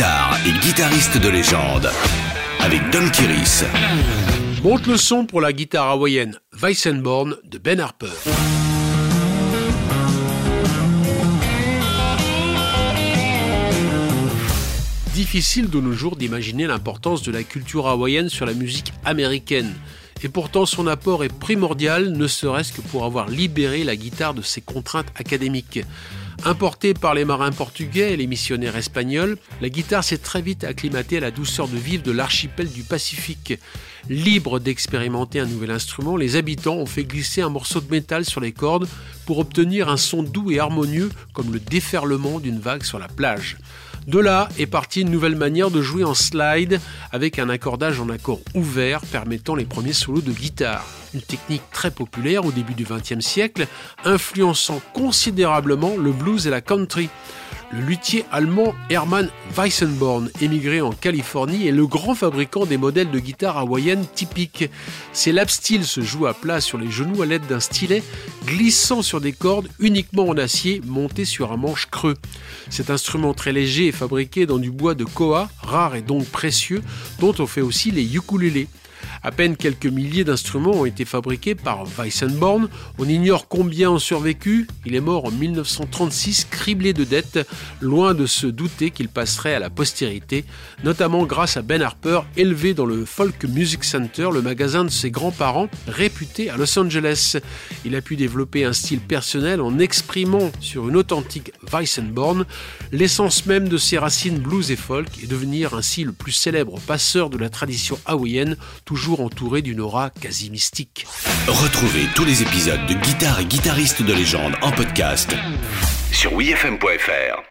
guitare et guitariste de légende avec Don Kiris. Monte le son pour la guitare hawaïenne Weissenborn de Ben Harper. Difficile de nos jours d'imaginer l'importance de la culture hawaïenne sur la musique américaine. Et pourtant son apport est primordial, ne serait-ce que pour avoir libéré la guitare de ses contraintes académiques. Importée par les marins portugais et les missionnaires espagnols, la guitare s'est très vite acclimatée à la douceur de vivre de l'archipel du Pacifique. Libre d'expérimenter un nouvel instrument, les habitants ont fait glisser un morceau de métal sur les cordes pour obtenir un son doux et harmonieux comme le déferlement d'une vague sur la plage. De là est partie une nouvelle manière de jouer en slide avec un accordage en accord ouvert permettant les premiers solos de guitare. Une technique très populaire au début du XXe siècle, influençant considérablement le blues et la country. Le luthier allemand Hermann Weissenborn, émigré en Californie, est le grand fabricant des modèles de guitare hawaïennes typiques. Ces lap steel se jouent à plat sur les genoux à l'aide d'un stylet glissant sur des cordes uniquement en acier monté sur un manche creux. Cet instrument très léger est fabriqué dans du bois de koa, rare et donc précieux, dont on fait aussi les ukulélés. À peine quelques milliers d'instruments ont été fabriqués par Weissenborn. On ignore combien ont survécu. Il est mort en 1936, criblé de dettes, loin de se douter qu'il passerait à la postérité, notamment grâce à Ben Harper, élevé dans le Folk Music Center, le magasin de ses grands-parents, réputé à Los Angeles. Il a pu développer un style personnel en exprimant sur une authentique Weissenborn l'essence même de ses racines blues et folk et devenir ainsi le plus célèbre passeur de la tradition hawaïenne, toujours entouré d'une aura quasi mystique. Retrouvez tous les épisodes de Guitare et guitaristes de légende en podcast sur wfm.fr.